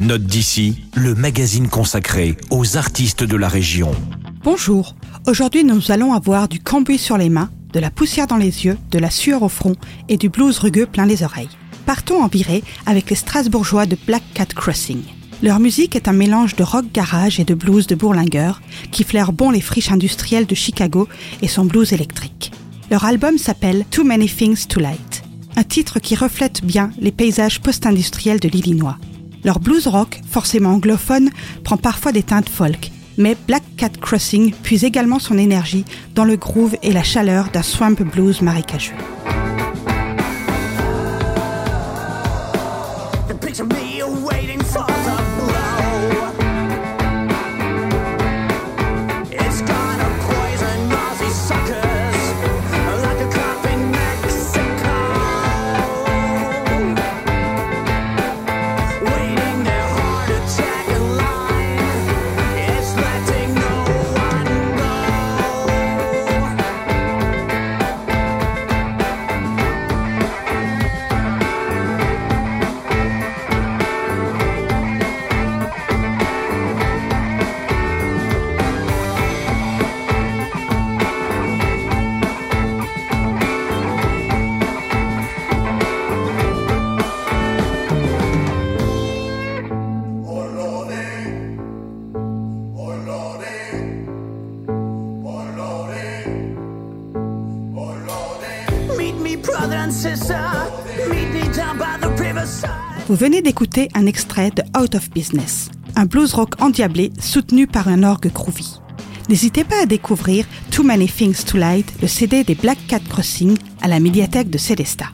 Note d'ici, le magazine consacré aux artistes de la région. Bonjour, aujourd'hui nous allons avoir du cambouis sur les mains, de la poussière dans les yeux, de la sueur au front et du blues rugueux plein les oreilles. Partons en virée avec les Strasbourgeois de Black Cat Crossing. Leur musique est un mélange de rock garage et de blues de Bourlinguer qui flaire bon les friches industrielles de Chicago et son blues électrique. Leur album s'appelle Too Many Things to Light, un titre qui reflète bien les paysages post-industriels de l'Illinois. Leur blues rock, forcément anglophone, prend parfois des teintes folk, mais Black Cat Crossing puise également son énergie dans le groove et la chaleur d'un swamp blues marécageux. Vous venez d'écouter un extrait de Out of Business, un blues rock endiablé soutenu par un orgue groovy. N'hésitez pas à découvrir Too Many Things to Light, le CD des Black Cat Crossing à la médiathèque de Célestat.